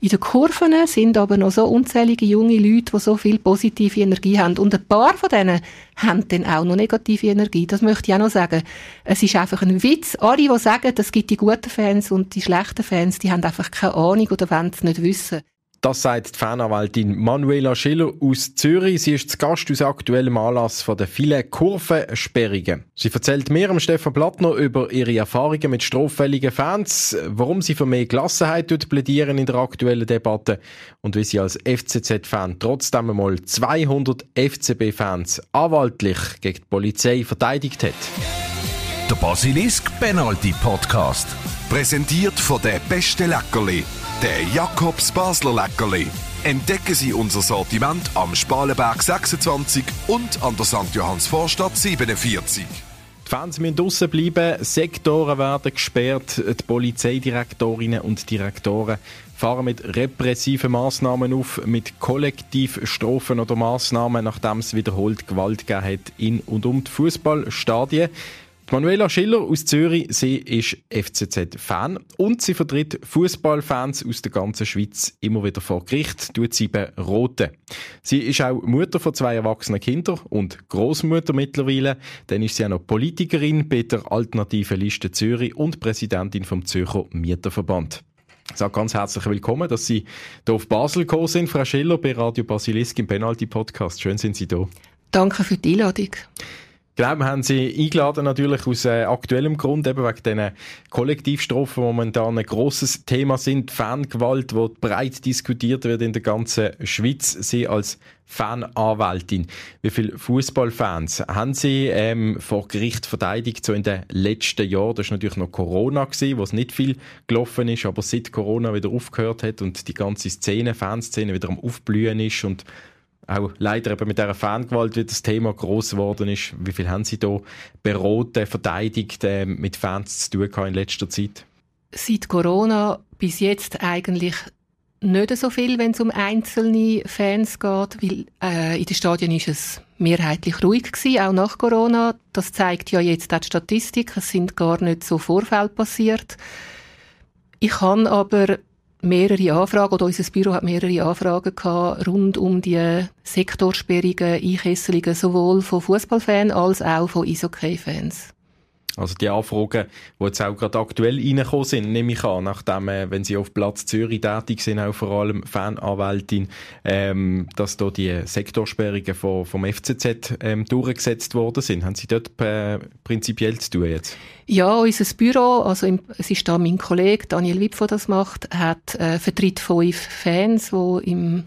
In den Kurven sind aber noch so unzählige junge Leute, die so viel positive Energie haben. Und ein paar von denen haben dann auch noch negative Energie. Das möchte ich auch noch sagen. Es ist einfach ein Witz. Alle, die sagen, es gibt die guten Fans und die schlechten Fans, die haben einfach keine Ahnung oder wollen es nicht wissen. Das sagt die Fananwältin Manuela Schiller aus Zürich. Sie ist zu Gast aus aktuellem Anlass von der vielen Kurvensperrungen. Sie erzählt mir am Stefan Plattner über ihre Erfahrungen mit straffälligen Fans, warum sie für mehr Gelassenheit plädieren in der aktuellen Debatte und wie sie als FCZ-Fan trotzdem einmal 200 FCB-Fans anwaltlich gegen die Polizei verteidigt hat. Der Basilisk Penalty Podcast. Präsentiert von der beste Leckerli der Jakobs Basler Leckerli. Entdecken Sie unser Sortiment am Spalenberg 26 und an der St. Johanns Vorstadt 47. Die Fans müssen draussen bleiben, Sektoren werden gesperrt, die Polizeidirektorinnen und Direktoren fahren mit repressiven Massnahmen auf, mit Kollektivstrafen oder Massnahmen, nachdem es wiederholt Gewalt gegeben hat in und um die Fußballstadien. Manuela Schiller aus Zürich, sie ist FCZ-Fan und sie vertritt Fußballfans aus der ganzen Schweiz immer wieder vor Gericht, tut sie bei Rote. Sie ist auch Mutter von zwei erwachsenen Kindern und Großmutter mittlerweile. Dann ist sie auch noch Politikerin bei der Alternativen Liste Zürich und Präsidentin vom Zürcher Mieterverband. Ich sage ganz herzlich willkommen, dass Sie hier auf Basel gekommen sind, Frau Schiller, bei Radio Basilisk im Penalty Podcast. Schön sind Sie da. Danke für die Einladung. Wir haben sie eingeladen natürlich aus äh, aktuellem Grund, eben wegen diesen Kollektivstrafen, die momentan ein grosses Thema sind. Fangewalt, die breit diskutiert wird in der ganzen Schweiz. Sie als Fananwältin. Wie viele Fußballfans haben Sie ähm, vor Gericht verteidigt, so in den letzten Jahren? Das war natürlich noch Corona, gewesen, wo es nicht viel gelaufen ist, aber seit Corona wieder aufgehört hat und die ganze Szene, Fanszene wieder am Aufblühen ist und auch leider eben mit dieser Fangewalt wie das Thema groß geworden ist. Wie viel haben Sie da beraten, verteidigt, äh, mit Fans zu tun in letzter Zeit? Seit Corona bis jetzt eigentlich nicht so viel, wenn es um einzelne Fans geht, weil äh, in den Stadien ist es mehrheitlich ruhig gewesen, auch nach Corona. Das zeigt ja jetzt auch die Statistik. Es sind gar nicht so Vorfälle passiert. Ich habe aber mehrere Anfragen, oder unser Büro hat mehrere Anfragen gehabt, rund um die Sektorsperrungen, Einkesselungen, sowohl von Fußballfans als auch von Eishockey-Fans. Also die Anfragen, die jetzt auch gerade aktuell reingekommen sind, nehme ich an, nachdem, äh, wenn Sie auf Platz Zürich tätig sind, auch vor allem Fananwältin, ähm, dass da die Sektorsperrungen vom, vom FCZ ähm, durchgesetzt worden sind. Haben Sie dort äh, prinzipiell zu tun jetzt? Ja, unser Büro, also im, es ist da mein Kollege Daniel der das macht, hat äh, vertritt fünf Fans, die im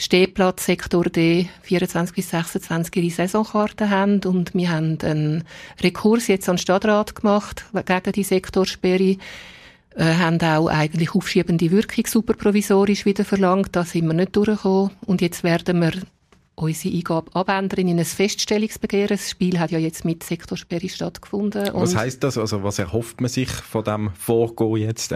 Stehplatz Sektor D 24 bis 26 ihre Saisonkarte haben und wir haben einen Rekurs jetzt an den Stadtrat gemacht gegen die Sektorsperre äh, haben auch eigentlich aufschiebende Wirkung superprovisorisch wieder verlangt. Da sind wir nicht durchgekommen. Und jetzt werden wir unsere Eingabe abändern in ein Feststellungsbegehren. Das Spiel hat ja jetzt mit Sektorsperre stattgefunden. Was heißt das? Also was erhofft man sich von dem Vorgehen jetzt?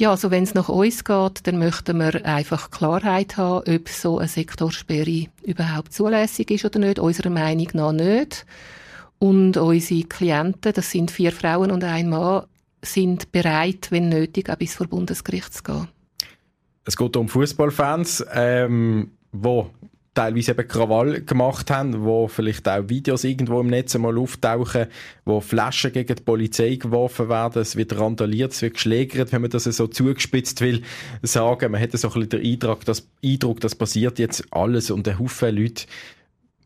Ja, also wenn es nach uns geht, dann möchten wir einfach Klarheit haben, ob so eine Sektorsperre überhaupt zulässig ist oder nicht. Unserer Meinung nach nicht. Und unsere Klienten, das sind vier Frauen und ein Mann, sind bereit, wenn nötig, auch bis vor Bundesgericht zu gehen. Es geht um Fußballfans, ähm, wo teilweise eben Krawall gemacht haben, wo vielleicht auch Videos irgendwo im Netz mal auftauchen, wo Flaschen gegen die Polizei geworfen werden, es wird randaliert, es wird geschlägert, wenn man das so zugespitzt will sagen. Man hätte so ein bisschen den Eindruck, dass, Eindruck, das passiert jetzt alles und ein Haufen Leute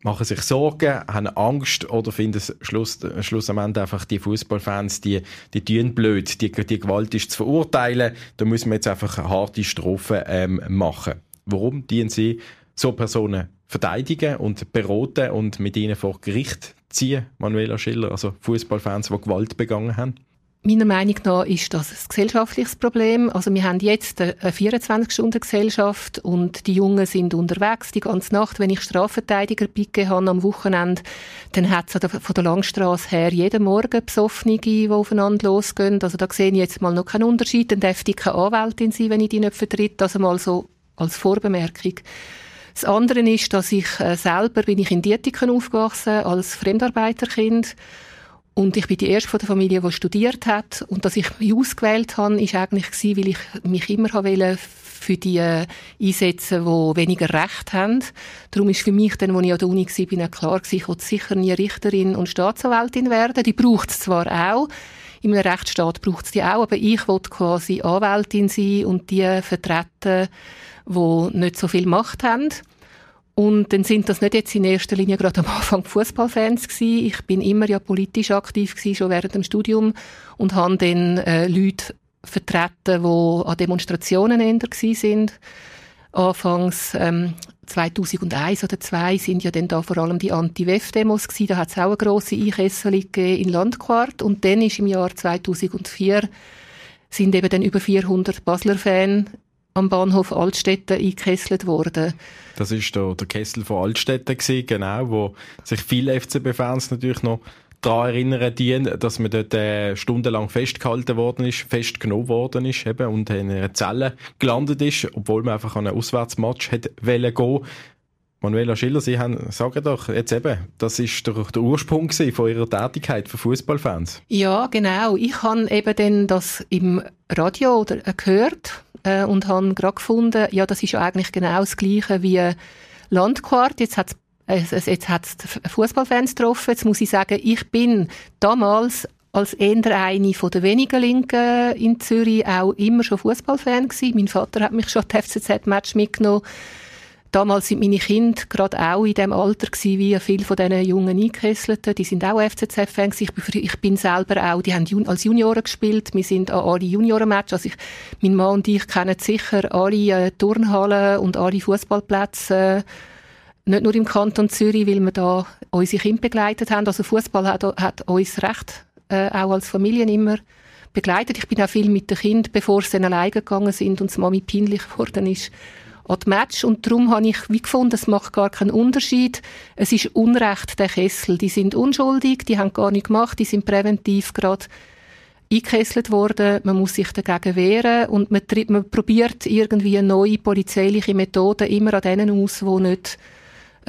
machen sich Sorgen, haben Angst oder finden Schluss, Schluss am Ende einfach die Fußballfans, die, die tun blöd, die, die Gewalt ist zu verurteilen, da müssen wir jetzt einfach harte Strophen ähm, machen. Warum dienen sie so Personen verteidigen und beraten und mit ihnen vor Gericht ziehen, Manuela Schiller, also Fußballfans, die Gewalt begangen haben? Meiner Meinung nach ist das ein gesellschaftliches Problem. Also wir haben jetzt eine 24-Stunden-Gesellschaft und die Jungen sind unterwegs die ganze Nacht. Wenn ich Strafverteidiger picke habe am Wochenende, dann hat es von der Langstrasse her jeden Morgen Besoffene, die aufeinander losgehen. Also da sehe ich jetzt mal noch keinen Unterschied. Dann darf ich keine Anwältin sein, wenn ich die nicht vertritt. Also mal so als Vorbemerkung. Das andere ist, dass ich äh, selber bin ich in Dietiken aufgewachsen als Fremdarbeiterkind Und ich bin die erste von der Familie, die studiert hat. Und dass ich mich ausgewählt habe, ist eigentlich gewesen, weil ich mich immer wollte für die äh, einsetzen, die weniger Recht haben. Darum ist für mich dann, als ich an der Uni war, klar gewesen, ich wollte sicher nie Richterin und Staatsanwältin werden. Die braucht es zwar auch. In einem Rechtsstaat braucht es die auch, aber ich wollte quasi Anwältin sein und die vertreten, die nicht so viel Macht haben. Und dann sind das nicht jetzt in erster Linie gerade am Anfang Fußballfans gewesen. Ich bin immer ja politisch aktiv gewesen, schon während dem Studium und habe dann äh, Leute vertreten, die an Demonstrationen eher sind. Anfangs ähm, 2001 oder 2002 sind ja dann da vor allem die Anti-WEF-Demos gewesen. Da hat es auch eine grosse Einkesselung in Landquart. Und dann ist im Jahr 2004 sind eben dann über 400 Basler Fans am Bahnhof Altstetten eingekesselt worden. Das ist der, der Kessel von Altstetten gewesen, genau, wo sich viele FCB-Fans natürlich noch daran erinnern dienen, dass man dort äh, stundenlang festgehalten worden ist, festgenommen worden ist eben, und in einer Zelle gelandet ist, obwohl man einfach an einen Auswärtsmatch hätte gehen Manuela Schiller, Sie haben, sagen doch jetzt eben, das ist der, der Ursprung von Ihrer Tätigkeit für Fußballfans. Ja, genau. Ich habe eben dann das im Radio äh, gehört äh, und habe gerade gefunden, ja, das ist ja eigentlich genau das Gleiche wie Landquart. Jetzt hat es jetzt hat es Fußballfans getroffen. Jetzt muss ich sagen, ich bin damals als eher eine von den wenigen Linken in Zürich auch immer schon Fußballfan gewesen. Mein Vater hat mich schon die FCZ-Match mitgenommen. Damals sind meine Kinder gerade auch in dem Alter gewesen, wie viele von diesen jungen Eingekesselten. Die sind auch FCZ-Fans. Ich, ich bin, selber auch, die haben als Junioren gespielt. Wir sind an alle Junioren-Matches. Also ich, mein Mann und ich kennen sicher alle äh, Turnhallen und alle Fußballplätze. Äh, nicht nur im Kanton Zürich, weil wir da unsere Kinder begleitet haben. Also Fußball hat, hat uns recht, äh, auch als Familien immer begleitet. Ich bin auch viel mit den Kindern, bevor sie dann alleine gegangen sind und es Mami peinlich geworden ist, an die Match. Und darum habe ich wie gefunden, es macht gar keinen Unterschied. Es ist Unrecht, der Kessel. Die sind unschuldig, die haben gar nichts gemacht, die sind präventiv gerade eingekesselt worden. Man muss sich dagegen wehren und man, man probiert irgendwie neue polizeiliche Methoden immer an denen aus, die nicht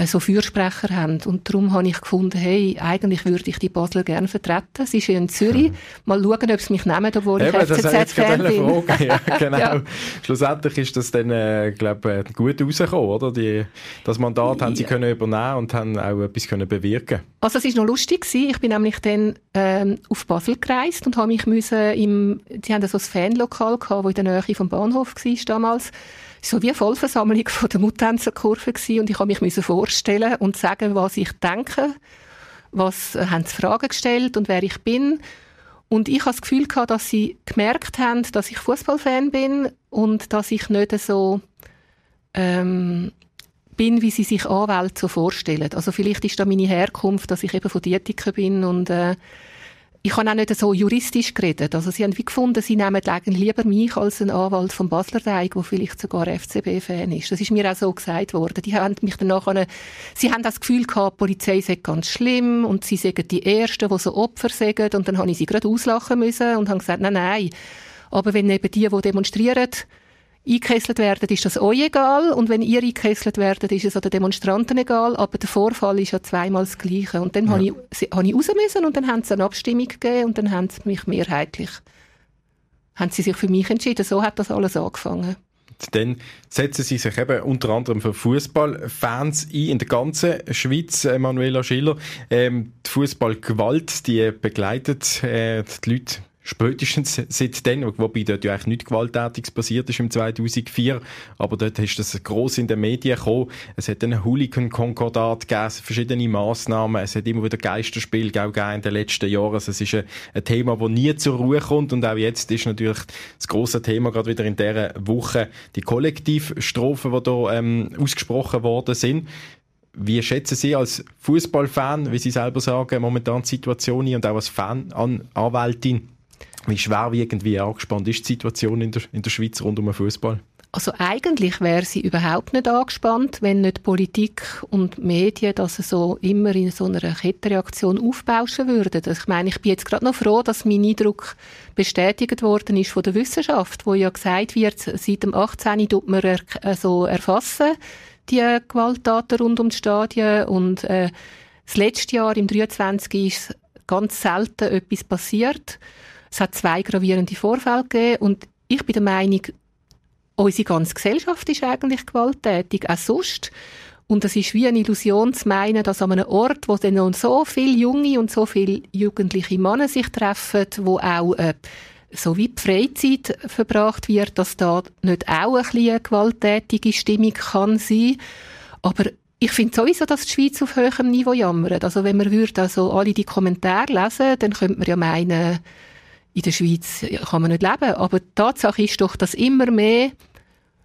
so Fürsprecher haben. Und darum habe ich gefunden, hey, eigentlich würde ich die Basler gerne vertreten. Sie ist in Zürich. Mal schauen, ob sie mich nehmen, obwohl Eben, ich FCZ-Fan bin. Frage. Ja, genau. ja. Schlussendlich ist das dann, äh, glaube ich, gut rausgekommen, oder? Die, das Mandat ja. haben sie können übernehmen und haben auch etwas können bewirken. Also es ist noch lustig gewesen. Ich bin nämlich dann ähm, auf Basel gereist und habe mich müssen im, die haben so ein Fanlokal gehabt, wo in der Nähe vom Bahnhof war damals so wie eine Vollversammlung von der gewesen und ich habe mich vorstellen und sagen, was ich denke, was äh, haben sie Fragen gestellt und wer ich bin. Und ich habe das Gefühl gehabt, dass sie gemerkt haben, dass ich Fußballfan bin und dass ich nicht so ähm, bin, wie sie sich Anwälte so vorstellen. Also vielleicht ist da meine Herkunft, dass ich eben von Dietiker bin und äh, ich habe auch nicht so juristisch geredet. Also sie haben wie gefunden, sie nehmen lieber mich als einen Anwalt vom Basler Teig, der vielleicht sogar FCB-Fan ist. Das ist mir auch so gesagt worden. Die haben mich danach eine, sie haben das Gefühl gehabt, die Polizei sei ganz schlimm und sie sagen die Ersten, die so Opfer sagen. Und dann habe ich sie gerade auslachen müssen und habe gesagt, nein, nein. Aber wenn eben die, die demonstrieren, eingekesselt werden, ist das euch egal. Und wenn ihr eingekesselt werdet, ist es an den Demonstranten egal. Aber der Vorfall ist ja zweimal das Gleiche. Und dann ja. habe ich, habe ich raus müssen und dann haben sie eine Abstimmung gegeben und dann haben sie mich mehrheitlich, haben sie sich für mich entschieden. So hat das alles angefangen. Dann setzen sie sich eben unter anderem für Fußballfans ein in der ganzen Schweiz, Manuela Schiller. Ähm, die Fußballgewalt, die begleitet äh, die Leute Spätestens seitdem, wobei dort ja eigentlich nichts Gewalttätiges passiert ist im 2004, aber dort ist das gross in den Medien gekommen. Es hat ein Hooligan-Konkordat gegeben, verschiedene Massnahmen, es hat immer wieder Geisterspiele gegeben in den letzten Jahren. Also es ist ein, Thema, das nie zur Ruhe kommt und auch jetzt ist natürlich das große Thema gerade wieder in dieser Woche die Kollektivstrophen, die da ähm, ausgesprochen worden sind. Wie schätzen Sie als Fußballfan, wie Sie selber sagen, momentan die Situation und auch als Fan, an wie schwerwiegend, wie angespannt ist die Situation in der, in der Schweiz rund um den Fußball? Also eigentlich wäre sie überhaupt nicht angespannt, wenn nicht Politik und Medien das so immer in so einer Kettenreaktion aufbauschen würden. Also ich meine, ich bin jetzt gerade noch froh, dass mein Eindruck bestätigt worden ist von der Wissenschaft, wo ja gesagt wird, seit dem 18. tut man er, also erfassen, die Gewalttaten rund um die Stadien und äh, das letzte Jahr, im 23. ist ganz selten etwas passiert. Es hat zwei gravierende Vorfälle gegeben und ich bin der Meinung, unsere ganze Gesellschaft ist eigentlich gewalttätig, auch sonst. Und es ist wie eine Illusion zu meinen, dass an einem Ort, wo dann noch so viele junge und so viele jugendliche Männer sich treffen, wo auch äh, so wie die Freizeit verbracht wird, dass da nicht auch ein eine gewalttätige Stimmung kann sein. Aber ich finde sowieso, dass die Schweiz auf höherem Niveau jammert. Also wenn man würde also alle die Kommentare lesen, dann könnte man ja meinen, in der Schweiz kann man nicht leben. Aber die Tatsache ist doch, dass immer mehr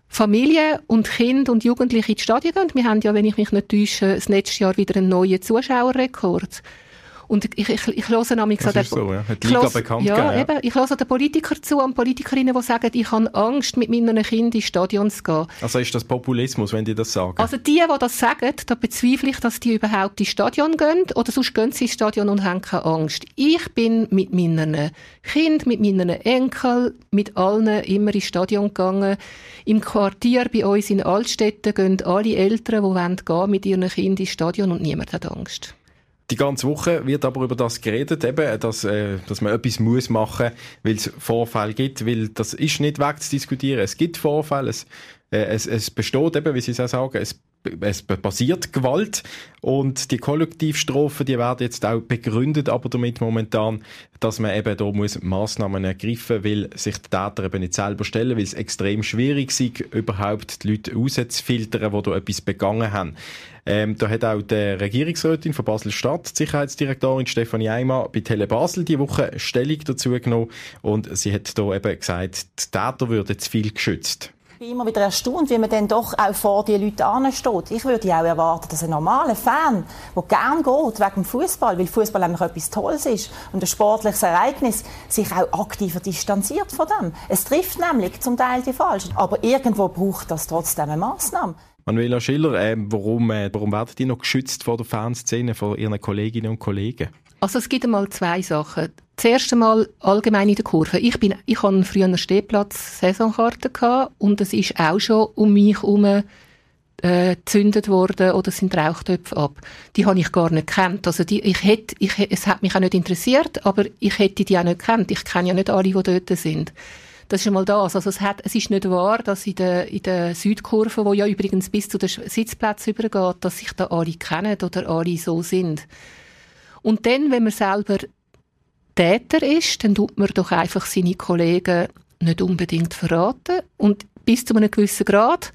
Familien und Kinder und Jugendliche ins Stadion gehen. Wir haben ja, wenn ich mich nicht täusche, das nächste Jahr wieder einen neuen Zuschauerrekord. Und ich, ich, ich höre nämlich so, der, so, ja. Liga bekannt ja, gegeben, ja. Eben, ich höre den Politikern zu und Politikerinnen, die sagen, ich habe Angst, mit meinen Kindern ins Stadion zu gehen. Also ist das Populismus, wenn die das sagen? Also die, die das sagen, da bezweifle ich, dass die überhaupt ins Stadion gehen oder sonst gehen sie ins Stadion und haben keine Angst. Ich bin mit meinen Kindern, mit meinen Enkeln, mit allen immer ins Stadion gegangen. Im Quartier bei uns in Altstädten gehen alle Eltern, die wollen gehen, mit ihren Kindern ins Stadion und niemand hat Angst. Die ganze Woche wird aber über das geredet, eben, dass, äh, dass man etwas muss machen, weil es Vorfälle gibt, weil das ist nicht wegzudiskutieren. Es gibt Vorfälle, es, äh, es, es besteht eben, wie Sie es auch sagen, es es passiert Gewalt und die Kollektivstrafen, die werden jetzt auch begründet, aber damit momentan, dass man eben da muss Massnahmen ergreifen, weil sich die Täter eben nicht selber stellen, weil es extrem schwierig ist, überhaupt die Leute rauszufiltern, die da etwas begangen haben. Ähm, da hat auch die Regierungsrätin von Basel-Stadt, Sicherheitsdirektorin Stefanie Eimer, bei Tele Basel die Woche Stellung dazu genommen und sie hat da eben gesagt, die Täter würden zu viel geschützt. Ich bin immer wieder erstaunt, wie man dann doch auch vor die Leute ansteht. Ich würde auch erwarten, dass ein normaler Fan, der gern geht wegen Fußball, weil Fußball nämlich etwas Tolles ist und ein sportliches Ereignis, sich auch aktiver distanziert von dem. Es trifft nämlich zum Teil die Falschen. Aber irgendwo braucht das trotzdem eine Massnahme. Manuela Schiller, äh, warum, äh, warum werden die noch geschützt vor der Fanszene, von ihren Kolleginnen und Kollegen? Also es gibt einmal zwei Sachen. Zuerst einmal allgemein in der Kurve. Ich bin, ich hatte früher eine Stehplatz Saisonkarte gehabt und es ist auch schon um mich herum äh, gezündet worden oder sind Rauchtöpfe ab. Die habe ich gar nicht kennt. Also die, ich hätte, ich, es hat mich auch nicht interessiert, aber ich hätte die auch nicht kennt. Ich kenne ja nicht alle, die dort sind. Das ist einmal das. Also es, hat, es ist nicht wahr, dass in der, in der Südkurve, wo ja übrigens bis zu den Sitzplätzen übergeht, dass sich da alle kennen oder alle so sind. Und dann, wenn man selber Täter ist, dann tut man doch einfach seine Kollegen nicht unbedingt verraten. Und bis zu einem gewissen Grad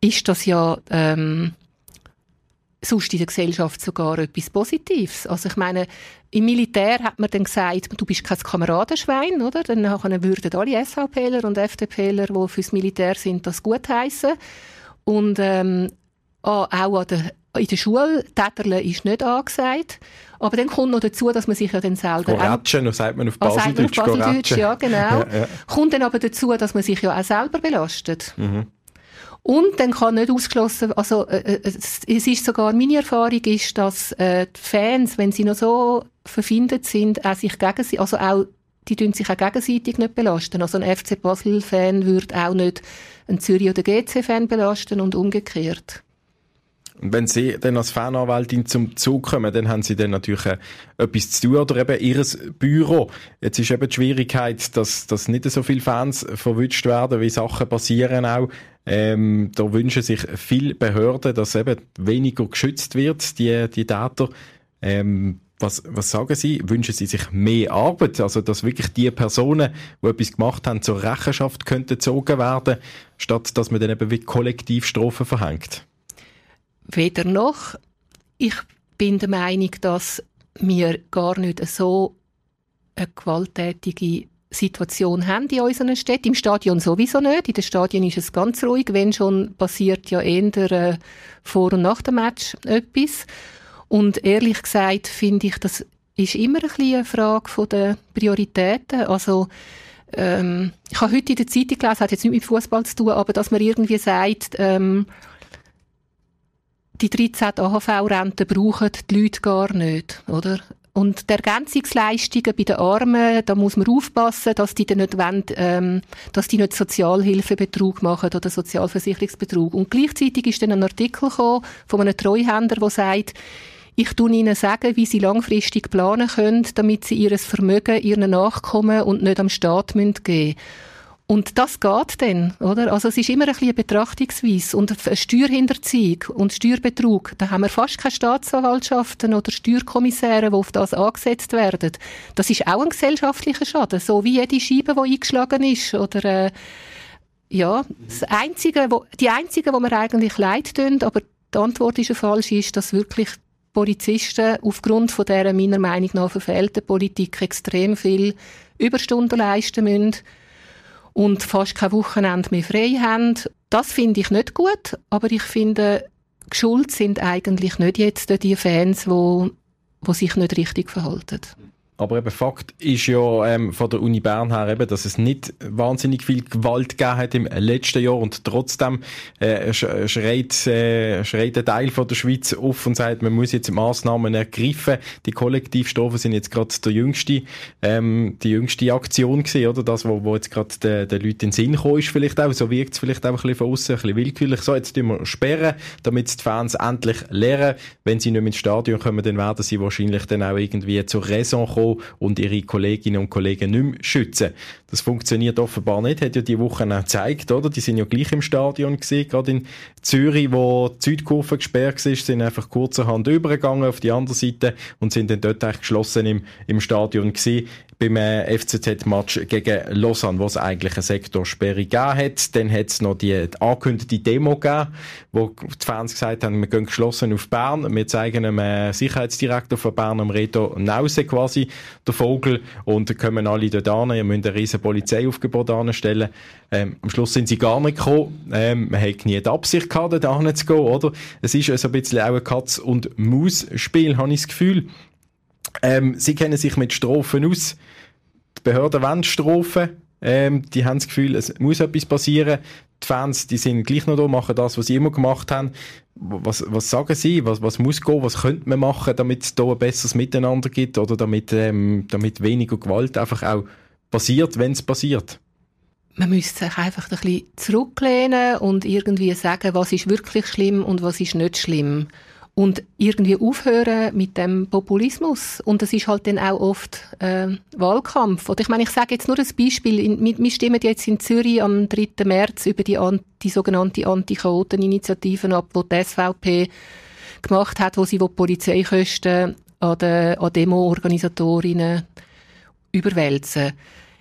ist das ja ähm, sonst in der Gesellschaft sogar etwas Positives. Also ich meine, im Militär hat man dann gesagt, du bist kein Kameradenschwein, oder? Dann würden alle SVPler und FDPler, die fürs Militär sind, das gutheissen. Und ähm, auch an der in der Schule, Täterle ist nicht angesagt. Aber dann kommt noch dazu, dass man sich ja dann selber... Goratschen, noch sagt man auf Baseldeutsch. Oh, Baseldeutsch, ja, genau. Ja, ja. Kommt dann aber dazu, dass man sich ja auch selber belastet. Mhm. Und dann kann nicht ausgeschlossen, also äh, äh es, es ist sogar, meine Erfahrung ist, dass äh, die Fans, wenn sie noch so verfindet sind, auch sich gegenseitig, also auch, die tun sich auch gegenseitig nicht belasten. Also ein FC Basel-Fan würde auch nicht einen Zürich- oder GC-Fan belasten und umgekehrt. Und wenn Sie dann als Fananwältin zum Zug kommen, dann haben Sie dann natürlich äh, etwas zu tun oder eben Ihr Büro. Jetzt ist eben die Schwierigkeit, dass, dass nicht so viele Fans verwünscht werden, wie Sachen passieren auch. Ähm, da wünschen sich viele Behörden, dass eben weniger geschützt wird, die, die Täter. Ähm, was, was sagen Sie? Wünschen Sie sich mehr Arbeit? Also, dass wirklich die Personen, die etwas gemacht haben, zur Rechenschaft könnten gezogen werden, statt dass man dann eben wie Kollektivstrafen verhängt? Weder noch. Ich bin der Meinung, dass wir gar nicht so eine gewalttätige Situation haben in unseren Städten. Im Stadion sowieso nicht. In den Stadien ist es ganz ruhig. Wenn schon, passiert ja eher äh, vor und nach dem Match etwas. Und ehrlich gesagt finde ich, das ist immer ein bisschen eine Frage der Prioritäten. Also, ähm, ich habe heute in der Zeitung gelesen, hat jetzt nicht mit Fußball zu tun, aber dass man irgendwie sagt, ähm, die 13 AHV-Renten brauchen die Leute gar nicht, oder? Und die Ergänzungsleistungen bei den Armen, da muss man aufpassen, dass die dann nicht wollen, ähm, dass die nicht Sozialhilfebetrug machen oder Sozialversicherungsbetrug. Und gleichzeitig ist dann ein Artikel von einem Treuhänder, der sagt, Ich tue ihnen sagen, wie sie langfristig planen können, damit sie ihr Vermögen ihren Nachkommen und nicht am Staat geben müssen. Und das geht dann, oder? Also es ist immer ein bisschen eine Betrachtungsweise und Steuerhinterziehung und Steuerbetrug. Da haben wir fast keine Staatsanwaltschaften oder Steuerkommissäre, die auf das angesetzt werden. Das ist auch ein gesellschaftlicher Schaden, so wie jede Scheibe, die eingeschlagen ist oder äh, ja, das einzige, wo, die einzige, wo wir eigentlich leid tun, aber die Antwort ist ja falsch, ist, dass wirklich Polizisten aufgrund von dieser meiner Meinung nach verfehlten Politik extrem viel Überstunden leisten müssen und fast kein Wochenende mehr frei haben. Das finde ich nicht gut, aber ich finde, geschuld sind eigentlich nicht jetzt die Fans, die, die sich nicht richtig verhalten. Aber eben Fakt ist ja ähm, von der Uni Bern her eben, dass es nicht wahnsinnig viel Gewalt gegeben hat im letzten Jahr und trotzdem äh, schreit, äh, schreit ein Teil von der Schweiz auf und sagt, man muss jetzt Massnahmen ergreifen. Die Kollektivstrafen sind jetzt gerade der jüngste, ähm, die jüngste Aktion gewesen, oder? Das, wo, wo jetzt gerade den, den Leuten in den Sinn gekommen ist vielleicht auch. So wirkt es vielleicht auch ein bisschen von außen, ein bisschen willkürlich. So, jetzt tun wir sperren, damit die Fans endlich lernen. Wenn sie nicht mehr ins Stadion kommen, dann werden sie wahrscheinlich dann auch irgendwie zur Raison kommen und ihre Kolleginnen und Kollegen nicht mehr schützen. Das funktioniert offenbar nicht, hat ja die Woche auch gezeigt, oder? Die sind ja gleich im Stadion gesehen, gerade in Zürich, wo die Südkurve gesperrt ist, sind einfach kurzerhand übergegangen auf die andere Seite und sind dann dort eigentlich geschlossen im, im Stadion gesehen beim äh, FCZ-Match gegen Lausanne, wo es eigentlich eine Sektorsperre gegeben hat. Dann hat es noch die angekündigte Demo gegeben, wo die Fans gesagt haben, wir gehen geschlossen auf Bern, wir zeigen dem äh, Sicherheitsdirektor von Bern, am Reto Nause quasi, der Vogel, und kommen alle dort an, ihr müsst ein riesen Polizeiaufgebot anstellen. Ähm, am Schluss sind sie gar nicht gekommen. Ähm, man hat nie die Absicht gehabt, dort zu gehen, oder? Es ist also ein bisschen auch ein Katz- und Maus-Spiel, habe ich das Gefühl. Ähm, sie kennen sich mit Strophen aus. Die Behörden wollen Strophen. Ähm, die haben das Gefühl, es muss etwas passieren. Die Fans, die sind gleich noch da, machen das, was sie immer gemacht haben. Was, was sagen Sie? Was, was muss gehen? Was könnte man machen, damit es da ein besseres Miteinander gibt oder damit, ähm, damit weniger Gewalt einfach auch passiert, wenn es passiert? man müsste sich einfach ein bisschen zurücklehnen und irgendwie sagen, was ist wirklich schlimm und was ist nicht schlimm und irgendwie aufhören mit dem Populismus. Und das ist halt dann auch oft äh, Wahlkampf. Oder ich meine, ich sage jetzt nur ein Beispiel. Wir stimmen jetzt in Zürich am 3. März über die, die sogenannte Anti-Chaoten-Initiative ab, die die SVP gemacht hat, wo sie die Polizeikosten an, den, an Demo-Organisatorinnen überwälzen.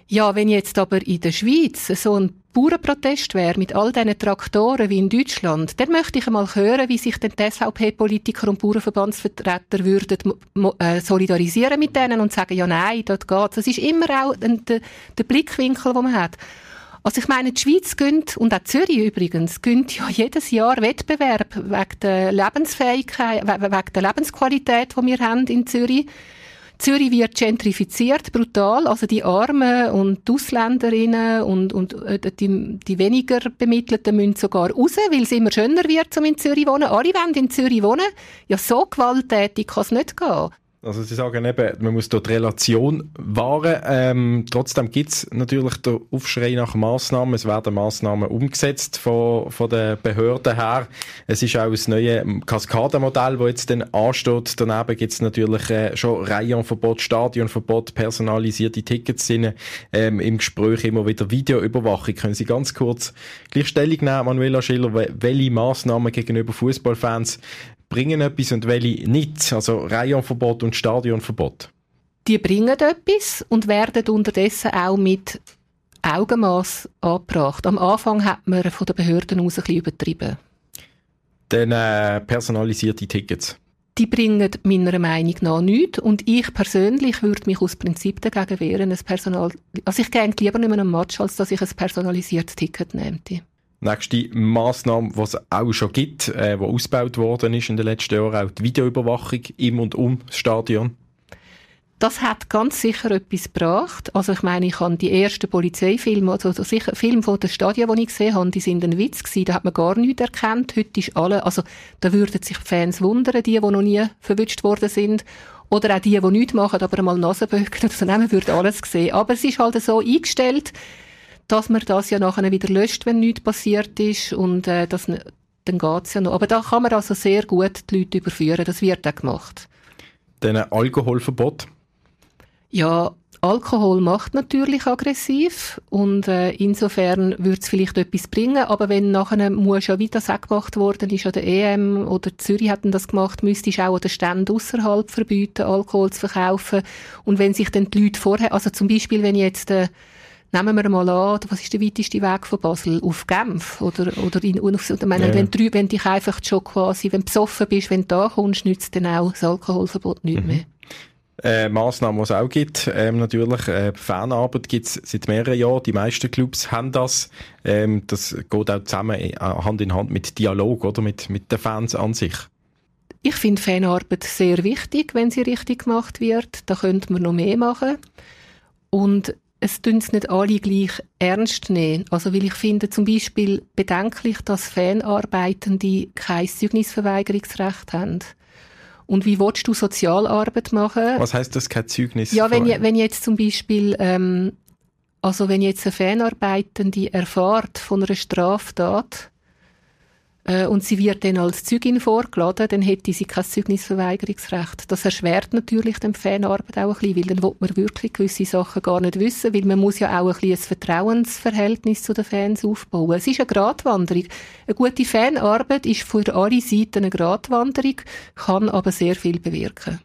Ja, wenn jetzt aber in der Schweiz so ein Bauernprotest wäre mit all diesen Traktoren wie in Deutschland, dann möchte ich einmal hören, wie sich denn die SVP-Politiker und Bauernverbandsvertreter würden äh, solidarisieren mit denen und sagen, ja nein, dort geht's. Das ist immer auch der, der Blickwinkel, den man hat. Also ich meine, die Schweiz gönnt, und auch Zürich übrigens, gönnt ja jedes Jahr Wettbewerb wegen der Lebensfähigkeit, wegen der Lebensqualität, die wir haben in Zürich. Zürich wird gentrifiziert, brutal. Also die Armen und die Ausländerinnen und, und äh, die, die weniger Bemittelten müssen sogar raus, weil es immer schöner wird, um in Zürich wohnen. Alle wollen in Zürich wohnen. Ja, so gewalttätig kann es nicht gehen. Also Sie sagen eben, man muss dort Relation wahren. Ähm, trotzdem gibt es natürlich den Aufschrei nach Massnahmen. Es werden Massnahmen umgesetzt von, von den Behörden her. Es ist auch das neue Kaskadenmodell, das jetzt dann ansteht. Daneben gibt es natürlich äh, schon Rayonverbot, Stadionverbot, personalisierte Tickets sind ähm, im Gespräch immer wieder Videoüberwachung. Können Sie ganz kurz gleich Stellung nehmen, Manuela Schiller, welche Massnahmen gegenüber Fußballfans bringen etwas und welche nicht? Also Rayonverbot und Stadionverbot. Die bringen etwas und werden unterdessen auch mit Augenmaß angebracht. Am Anfang hat man von den Behörden aus ein bisschen übertrieben. Dann äh, personalisierte Tickets. Die bringen meiner Meinung nach nichts. Und ich persönlich würde mich aus Prinzip dagegen wehren, ein Personal also ich gehe lieber nicht mehr am Match, als dass ich ein personalisiertes Ticket nehme. Nächste Massnahme, die es auch schon gibt, äh, die ausgebaut worden ist in den letzten Jahren, auch die Videoüberwachung im und um das Stadion. Das hat ganz sicher etwas gebracht. Also ich meine, ich habe die ersten Polizeifilme, also sicher Filme von den Stadien, die ich gesehen habe, die sind ein Witz gewesen. Da hat man gar nichts erkannt. Heute ist alle, also da würden sich Fans wundern, die, die noch nie verwünscht worden sind. Oder auch die, die nichts machen, aber einmal Nasenböcken oder so nehmen, würden alles sehen. Aber es ist halt so eingestellt, dass man das ja nachher wieder löscht, wenn nichts passiert ist und äh, dass dann geht's ja noch. Aber da kann man also sehr gut die Leute überführen. Das wird auch gemacht. Dann Alkoholverbot? Ja, Alkohol macht natürlich aggressiv und äh, insofern würde es vielleicht etwas bringen, aber wenn nachher muss ja wieder das gemacht worden ist an der EM oder Zürich hatten das gemacht, müsste ich auch an den Ständen außerhalb verbieten, Alkohol zu verkaufen und wenn sich dann die Leute vorher, also zum Beispiel wenn jetzt äh, Nehmen wir mal an, was ist der weiteste Weg von Basel? Auf Genf? Oder, oder in, ich meine, ja. wenn, du, wenn dich einfach schon quasi, wenn du besoffen bist, wenn du da kommst, nützt dann auch das Alkoholverbot nicht mhm. mehr äh, Massnahmen, die es auch gibt. Ähm, natürlich, äh, Fanarbeit gibt es seit mehreren Jahren. Die meisten Clubs haben das. Ähm, das geht auch zusammen äh, Hand in Hand mit Dialog, oder? Mit, mit den Fans an sich. Ich finde Fanarbeit sehr wichtig, wenn sie richtig gemacht wird. Da könnte man noch mehr machen. Und es tun nicht alle gleich ernst nehmen. Also, weil ich finde zum Beispiel bedenklich, dass Fanarbeitende kein Zeugnisverweigerungsrecht haben. Und wie willst du Sozialarbeit machen? Was heißt das, kein Zeugnis? Ja, wenn, wenn jetzt zum Beispiel, ähm, also wenn jetzt eine Fanarbeitende erfahrt von einer Straftat, äh, und sie wird dann als Zeugin vorgeladen, dann hätte sie kein Zeugnisverweigerungsrecht. Das erschwert natürlich den Fanarbeit auch ein bisschen, weil dann will man wirklich gewisse Sachen gar nicht wissen, weil man muss ja auch ein bisschen ein Vertrauensverhältnis zu den Fans aufbauen. Es ist eine Gratwanderung. Eine gute Fanarbeit ist für alle Seiten eine Gratwanderung, kann aber sehr viel bewirken.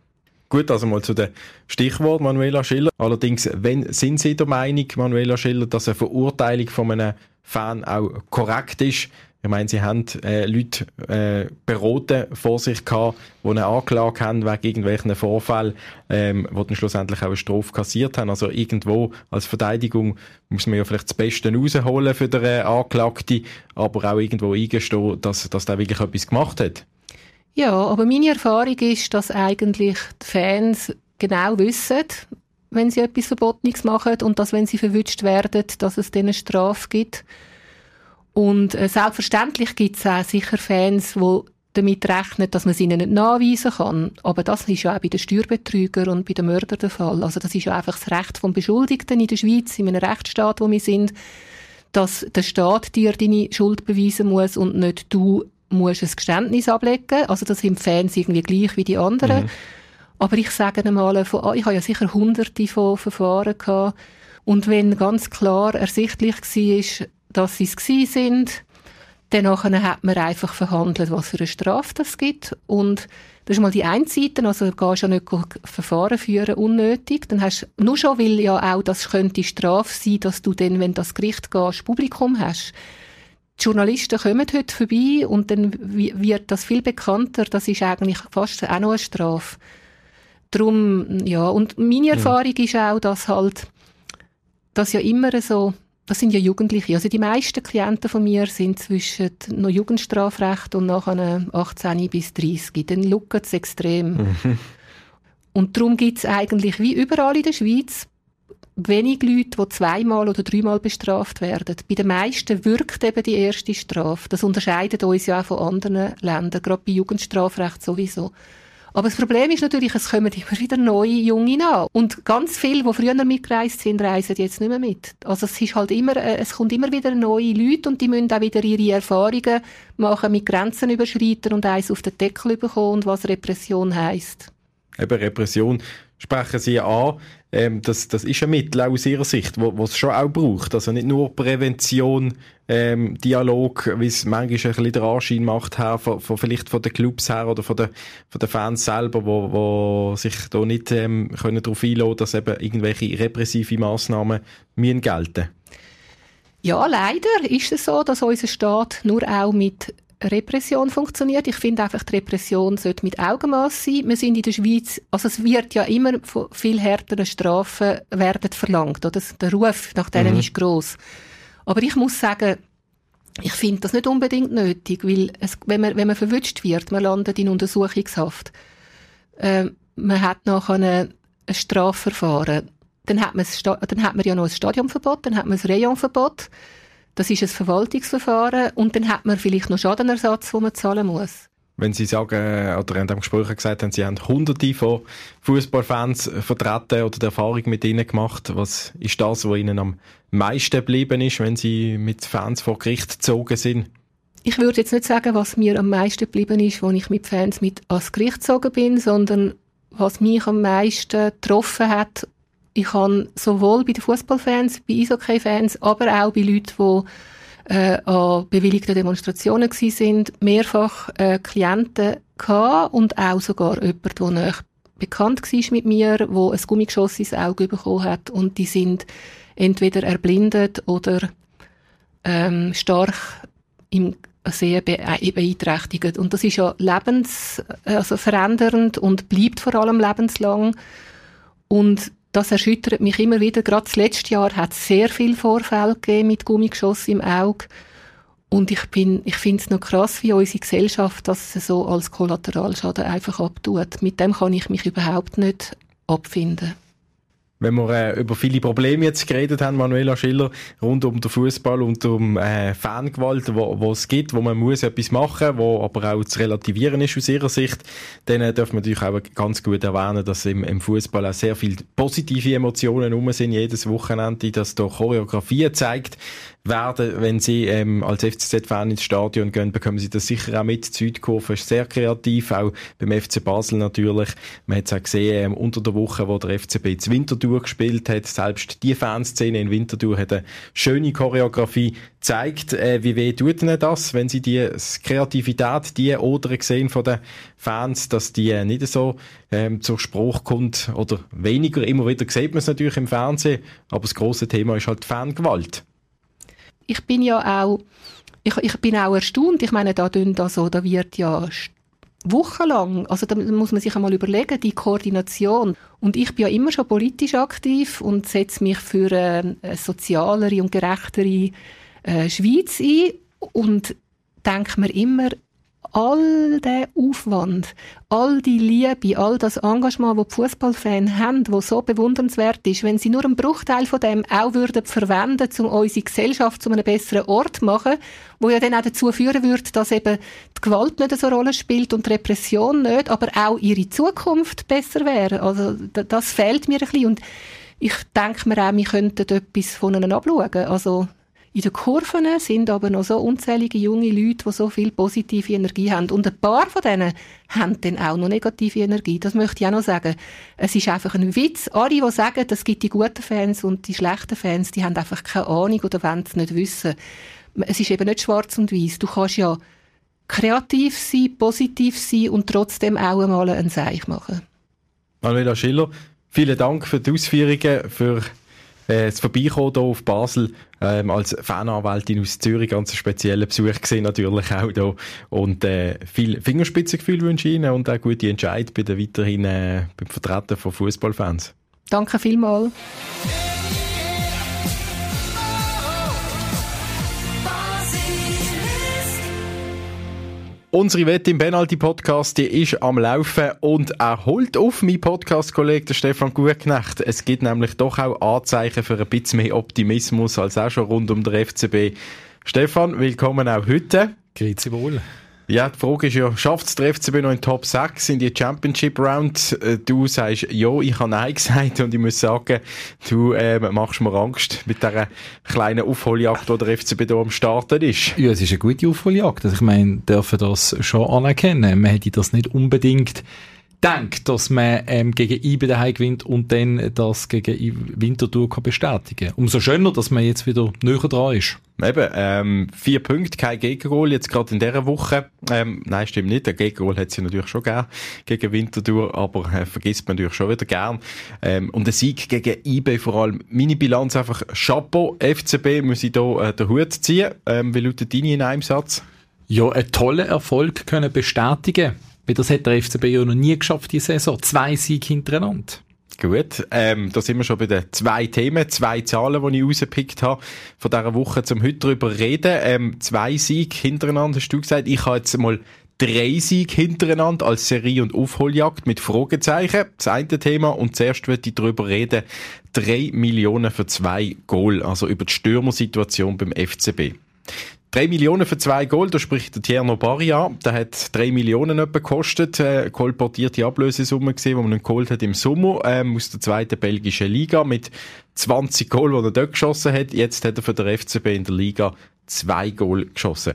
Gut, also mal zu dem Stichwort Manuela Schiller. Allerdings, wenn sind Sie der Meinung, Manuela Schiller, dass eine Verurteilung von einem Fan auch korrekt ist? Ich meine, sie haben äh, Leute äh, beraten vor sich gehabt, die eine Anklage haben wegen irgendwelchen Vorfällen, ähm, die dann schlussendlich auch eine Strafe kassiert haben. Also irgendwo als Verteidigung muss man ja vielleicht das Beste rausholen für den äh, Anklagten, aber auch irgendwo eingestehen, dass, dass der wirklich etwas gemacht hat. Ja, aber meine Erfahrung ist, dass eigentlich die Fans genau wissen, wenn sie etwas Verbotenes machen und dass, wenn sie verwünscht werden, dass es denen eine Strafe gibt. Und äh, selbstverständlich gibt es auch sicher Fans, die damit rechnen, dass man es ihnen nicht nachweisen kann. Aber das ist ja auch bei den Steuerbetrügern und bei den Mördern der Fall. Also das ist ja einfach das Recht vom Beschuldigten in der Schweiz, in einem Rechtsstaat, wo wir sind, dass der Staat dir deine Schuld beweisen muss und nicht du musst ein Geständnis ablegen. Also das sind Fans irgendwie gleich wie die anderen. Mhm. Aber ich sage einmal, ich habe ja sicher hunderte von Verfahren gehabt. Und wenn ganz klar ersichtlich war, dass sie es gewesen sind. Danach hat man einfach verhandelt, was für eine Strafe das gibt. Und das ist mal die eine Seite, also du gehst ja nicht Verfahren führen, unnötig. Dann hast du, nur schon, weil ja auch das könnte Strafe sein, dass du dann, wenn das Gericht gehst, Publikum hast. Die Journalisten kommen heute vorbei und dann wird das viel bekannter. Das ist eigentlich fast auch noch eine Strafe. Drum, ja, und meine Erfahrung ja. ist auch, dass halt, dass ja immer so, das sind ja Jugendliche. Also die meisten Klienten von mir sind zwischen noch Jugendstrafrecht und nachher 18 bis 30. Dann schaut es extrem. Mhm. Und darum gibt es eigentlich wie überall in der Schweiz wenig Leute, die zweimal oder dreimal bestraft werden. Bei den meisten wirkt eben die erste Strafe. Das unterscheidet uns ja auch von anderen Ländern, gerade bei Jugendstrafrecht sowieso. Aber das Problem ist natürlich, es kommen immer wieder neue Junge nach. Und ganz viele, die früher mitgereist sind, reisen jetzt nicht mehr mit. Also es ist halt immer, äh, es kommt immer wieder neue Leute und die müssen auch wieder ihre Erfahrungen machen mit Grenzen überschreiten und eins auf den Deckel bekommen und was Repression heisst. Eben Repression sprechen Sie an. Ähm, das, das ist ein Mittel aus Ihrer Sicht, wo, es schon auch braucht. Also nicht nur Prävention, ähm, Dialog, wie es manchmal ein bisschen der Anschein macht, her, von, von, vielleicht von den Clubs her oder von den, von den Fans selber, wo, wo sich da nicht ähm, können darauf einlassen dass eben irgendwelche repressive Massnahmen müssen gelten Ja, leider ist es so, dass unser Staat nur auch mit Repression funktioniert. Ich finde einfach, die Repression sollte mit Augenmaß sein. Wir sind in der Schweiz, also es wird ja immer von viel härteren Strafen werden verlangt, oder? Der Ruf nach denen mhm. ist groß. Aber ich muss sagen, ich finde das nicht unbedingt nötig, weil es, wenn man, wenn man verwünscht wird, man landet in Untersuchungshaft, äh, man hat nachher ein Strafverfahren, dann hat, man dann hat man ja noch ein Stadionverbot, dann hat man ein Rayonverbot, das ist ein Verwaltungsverfahren und dann hat man vielleicht noch Schadenersatz, den man zahlen muss. Wenn Sie sagen, oder in dem Gespräch gesagt haben, Sie haben hunderte von Fußballfans vertreten oder die Erfahrung mit ihnen gemacht. Was ist das, was Ihnen am meisten geblieben ist, wenn Sie mit Fans vor Gericht gezogen sind? ich würde jetzt nicht sagen, was mir am meisten geblieben ist, wo ich mit Fans mit ans Gericht gezogen bin, sondern was mich am meisten getroffen hat. Ich habe sowohl bei den Fußballfans, bei Eishockey-Fans, aber auch bei Leuten, die äh, an bewilligten Demonstrationen gsi sind, mehrfach äh, Klienten gehabt und auch sogar jemand, der nicht bekannt war mit mir, wo ein Gummigeschoss ins Auge bekommen hat und die sind entweder erblindet oder ähm, stark im sehr äh, beeinträchtigt. Und das ist ja lebens, also verändernd und bleibt vor allem lebenslang. Und das erschüttert mich immer wieder. Gerade das letzte Jahr hat es sehr viel Vorfälle gegeben mit Gummigeschoss im Auge. Und ich bin, ich finde es noch krass, wie unsere Gesellschaft das so als Kollateralschaden einfach abtut. Mit dem kann ich mich überhaupt nicht abfinden. Wenn wir äh, über viele Probleme jetzt geredet haben, Manuela Schiller, rund um den Fußball und um äh, Fangewalt, wo, es gibt, wo man muss etwas machen, wo aber auch zu relativieren ist aus ihrer Sicht, dann äh, dürfen wir natürlich auch ganz gut erwähnen, dass im, im Fußball auch sehr viele positive Emotionen rum sind jedes Wochenende, dass da Choreografie zeigt, werden, wenn sie ähm, als FCZ-Fan ins Stadion gehen, bekommen sie das sicher auch mit. Die Südkurve ist sehr kreativ, auch beim FC Basel natürlich. Man hat es auch gesehen, ähm, unter der Woche, wo der FCB ins Winterthur gespielt hat, selbst die Fanszene in Winterthur hat eine schöne Choreografie gezeigt. Äh, wie weh tut ihnen das, wenn sie die Kreativität, die oder sehen von den Fans, dass die äh, nicht so ähm, zur Spruch kommt oder weniger. Immer wieder sieht man es natürlich im Fernsehen, aber das große Thema ist halt Fangewalt ich bin ja auch, ich, ich bin auch erstaunt. Ich meine, da, da, so, da wird ja wochenlang, also da muss man sich einmal überlegen, die Koordination. Und ich bin ja immer schon politisch aktiv und setze mich für eine, eine sozialere und gerechtere äh, Schweiz ein und denke mir immer, all der Aufwand, all die Liebe, all das Engagement, das die Fußballfans haben, wo so bewundernswert ist, wenn sie nur einen Bruchteil von dem auch würden verwenden, um unsere Gesellschaft zu einem besseren Ort zu machen, wo ja dann auch dazu führen würde, dass eben die Gewalt nicht so eine Rolle spielt und die Repression nicht, aber auch ihre Zukunft besser wäre. Also das fehlt mir ein bisschen und ich denke mir auch, wir könnten etwas von ihnen abschauen. Also in den Kurven sind aber noch so unzählige junge Leute, die so viel positive Energie haben. Und ein paar von denen haben dann auch noch negative Energie. Das möchte ich auch noch sagen. Es ist einfach ein Witz. Alle, die sagen, es gibt die guten Fans und die schlechten Fans, die haben einfach keine Ahnung oder wollen es nicht wissen. Es ist eben nicht schwarz und weiß. Du kannst ja kreativ sein, positiv sein und trotzdem auch einmal ein Seich machen. Manuela Schiller, vielen Dank für die Ausführungen, für äh, das Vorbeikommen hier auf Basel ähm, als Fananwältin aus Zürich ganz einen speziellen Besuch gesehen natürlich auch da und äh, viel Fingerspitzengefühl wünsche ich Ihnen und auch gute Entscheid bei der weiterhin äh, beim Vertreten von Fußballfans. Danke vielmals. Unsere Wette im Penalty-Podcast, die ist am Laufen und er holt auf meinen Podcast-Kollegen Stefan Gutknecht. Es gibt nämlich doch auch Anzeichen für ein bisschen mehr Optimismus als auch schon rund um den FCB. Stefan, willkommen auch heute. Grüezi wohl. Ja, die Frage ist ja, schafft es der FCB noch in Top 6 in die Championship Round? Äh, du sagst, ja, ich habe Nein gesagt und ich muss sagen, du äh, machst mir Angst mit dieser kleinen Aufholjagd, die der FCB hier am Starten ist. Ja, es ist eine gute Aufholjagd. Also ich meine, dürfen das schon anerkennen. Man hätte das nicht unbedingt denkt, dass man ähm, gegen IBE daheim gewinnt und dann das gegen Winterthur kann bestätigen Umso schöner, dass man jetzt wieder näher dran ist. Eben, ähm, vier Punkte, kein Gegengol jetzt gerade in dieser Woche. Ähm, nein, stimmt nicht. Der Gegengol hat sie natürlich schon gern gegen Winterthur, aber äh, vergisst man natürlich schon wieder gern. Ähm, und der Sieg gegen IB vor allem. Meine Bilanz einfach Chapeau, FCB muss ich hier äh, den Hut ziehen. Ähm, wie lautet deine in einem Satz? Ja, einen tollen Erfolg können bestätigen. Weil das hat der FCB ja noch nie geschafft, die Saison. Zwei Siege hintereinander. Gut, ähm, da sind wir schon bei den zwei Themen, zwei Zahlen, die ich rausgepickt habe von dieser Woche, zum heute darüber reden. Ähm, zwei Siege hintereinander, hast du gesagt. Ich habe jetzt mal drei Siege hintereinander als Serie- und Aufholjagd mit Fragezeichen. Das eine Thema. Und zuerst würde ich darüber reden, drei Millionen für zwei Goal, also über die Stürmersituation beim FCB. 3 Millionen für zwei Goal, da spricht der Tierno Barria. Der hat 3 Millionen etwa gekostet. Äh, kolportierte Ablösesumme gesehen, die man ihn geholt hat im Sommer, ähm, aus der zweiten belgischen Liga mit 20 Goal, die er dort geschossen hat. Jetzt hat er für den FCB in der Liga zwei Goal geschossen.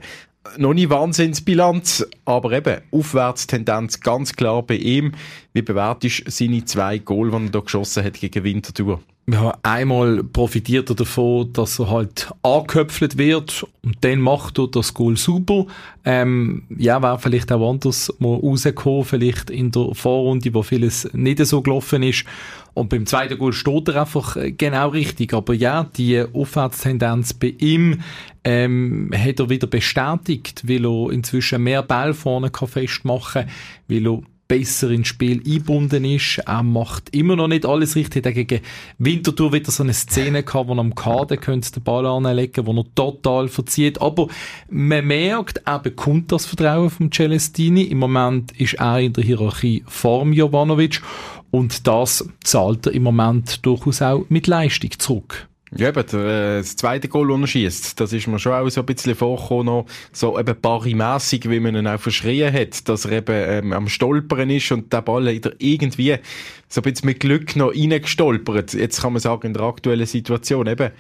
noch nicht Wahnsinnsbilanz, aber eben Aufwärtstendenz ganz klar bei ihm. Wie bewertest du seine zwei Goal, die er da geschossen hat gegen Winterthur? Ja, einmal profitiert er davon, dass er halt angeköpfelt wird und dann macht er das Goal super. Ähm, ja, wäre vielleicht auch anders mal rausgekommen, vielleicht in der Vorrunde, wo vieles nicht so gelaufen ist. Und beim zweiten Goal steht er einfach äh, genau richtig. Aber ja, die Aufwärtstendenz bei ihm ähm, hat er wieder bestätigt, weil er inzwischen mehr Ball vorne kann festmachen kann, weil er besser ins Spiel eingebunden ist. Er macht immer noch nicht alles richtig. Er gegen Winterthur wieder so eine Szene gehabt, wo er am Kader könnte den Ball anlegen, wo er total verzieht. Aber man merkt, er bekommt das Vertrauen vom Celestini. Im Moment ist er in der Hierarchie vorm Jovanovic und das zahlt er im Moment durchaus auch mit Leistung zurück. Ja, eben, äh, das zweite Goal, das er schießt, das ist mir schon auch so ein bisschen vorgekommen, noch so eben parimässig, wie man ihn auch verschrien hat, dass er eben ähm, am Stolpern ist und der Ball irgendwie so ein bisschen mit Glück noch reingestolpert. Jetzt kann man sagen, in der aktuellen Situation eben,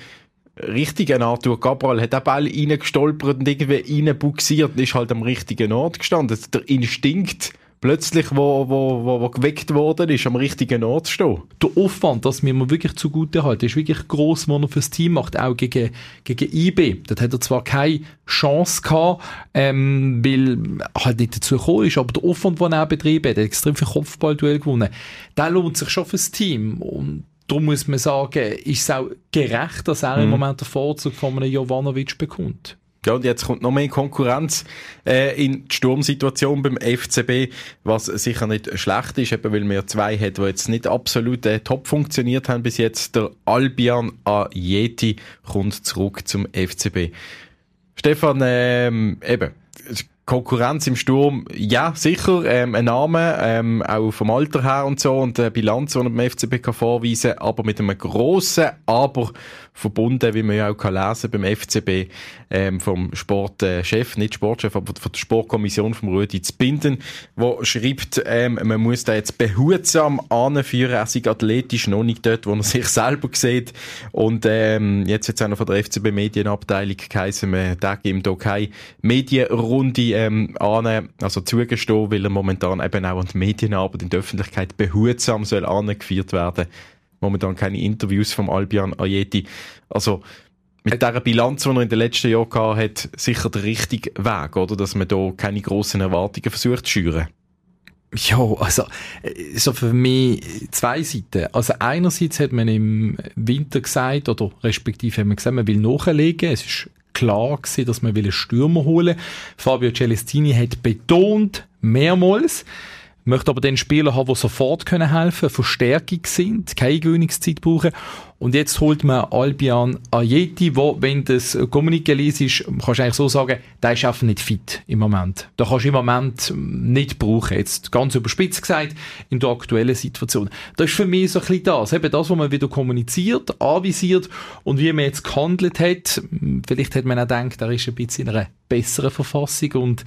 richtig ein Arthur Cabral hat den Ball reingestolpert und irgendwie reinbuxiert und ist halt am richtigen Ort gestanden. Der Instinkt, plötzlich, wo, wo, wo, wo geweckt worden ist, am richtigen Ort zu stehen. Der Aufwand, das mir wirklich zugute halten, ist wirklich gross, was er fürs Team macht, auch gegen, gegen IB. Dort hat er zwar keine Chance gehabt, ähm, weil halt nicht dazu gekommen ist, aber der Aufwand, den er betrieben hat, hat extrem viel Kopfballduell gewonnen, der lohnt sich schon fürs Team. Und darum muss man sagen, ist es auch gerecht, dass er mhm. im Moment den Vorzug von einem Jovanovic bekommt. Ja, und jetzt kommt noch mehr Konkurrenz äh, in die Sturmsituation beim FCB, was sicher nicht schlecht ist, eben weil wir zwei hat, die jetzt nicht absolut äh, top funktioniert haben bis jetzt. Der Albion Ajeti kommt zurück zum FCB. Stefan, ähm, eben, Konkurrenz im Sturm, ja, sicher, ähm, ein Name, ähm, auch vom Alter her und so und eine Bilanz, die man beim FCB kann vorweisen aber mit einem grossen Aber verbunden, wie man ja auch kann lesen beim FCB, ähm, vom Sportchef, nicht Sportchef, aber von der Sportkommission vom Rudi Zbinden, wo schreibt, ähm, man muss da jetzt behutsam anführen, er sei athletisch noch nicht dort, wo er sich selber sieht. Und ähm, jetzt jetzt auch noch von der FCB Medienabteilung geheißen, man ihm da keine Medienrunde ähm, an, also zugestehen, weil er momentan eben auch an die Medienarbeit in der Öffentlichkeit behutsam soll angeführt werden momentan keine Interviews vom Albion Ayeti. Also, mit dieser Bilanz, die er in den letzten Jahren gehabt hat, sicher der richtige Weg, oder? Dass man da keine grossen Erwartungen versucht zu schüren. Ja, also, so für mich zwei Seiten. Also einerseits hat man im Winter gesagt, oder respektive haben wir gesagt, man will nachlegen. Es ist klar gewesen, dass man einen Stürmer holen will. Fabio Celestini hat betont, mehrmals, möchte aber den Spieler haben, die sofort können helfen, Verstärkung sind, keine Gewöhnungszeit brauchen. Und jetzt holt man Albion Ayeti, wo, wenn das Kommuniqué liest, ist, kannst du eigentlich so sagen, der ist einfach nicht fit im Moment. Da kannst du im Moment nicht brauchen. Jetzt ganz überspitzt gesagt, in der aktuellen Situation. Das ist für mich so ein bisschen das. Eben das, was man wieder kommuniziert, anvisiert und wie man jetzt gehandelt hat. Vielleicht hat man auch gedacht, er ist ein bisschen in einer besseren Verfassung und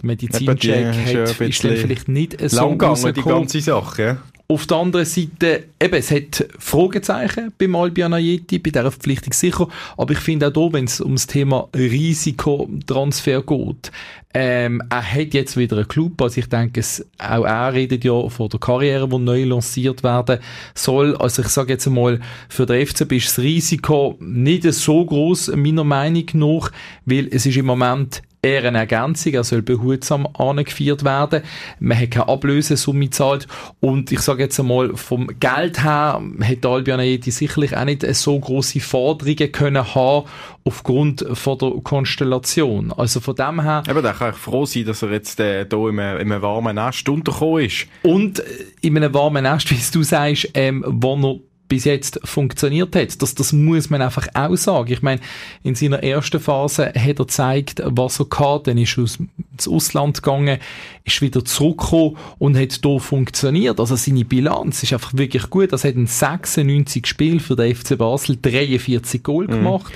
der Medizincheck hat, ist dann vielleicht nicht so lang gegangen, die ganze Sache. Auf der anderen Seite, eben, es hat Fragezeichen beim Albion Ayeti, bei dieser Verpflichtung sicher, aber ich finde auch hier, wenn es um das Thema Risikotransfer geht, ähm, er hat jetzt wieder einen Club, also ich denke, es, auch er redet ja von der Karriere, die neu lanciert werden soll, also ich sage jetzt einmal, für den FCB ist das Risiko nicht so groß meiner Meinung nach, weil es ist im Moment eher eine Ergänzung, er soll behutsam angeführt werden. Man hat keine Ablösesumme gezahlt und ich sage jetzt einmal, vom Geld her hätte Albion Aeti sicherlich auch nicht so große Forderungen können haben aufgrund von der Konstellation. Also von dem her... Eben, da kann ich froh sein, dass er jetzt äh, hier in einem, in einem warmen Nest untergekommen ist. Und äh, in einem warmen Nest, wie du sagst, ähm, wo er bis jetzt funktioniert hat. Das, das muss man einfach auch sagen. Ich meine, in seiner ersten Phase hat er gezeigt, was er kann, dann ist er aus, ins Ausland gegangen, ist wieder zurückgekommen und hat hier funktioniert. Also seine Bilanz ist einfach wirklich gut. Er hat ein 96 Spiel für den FC Basel, 43 Goal mhm. gemacht,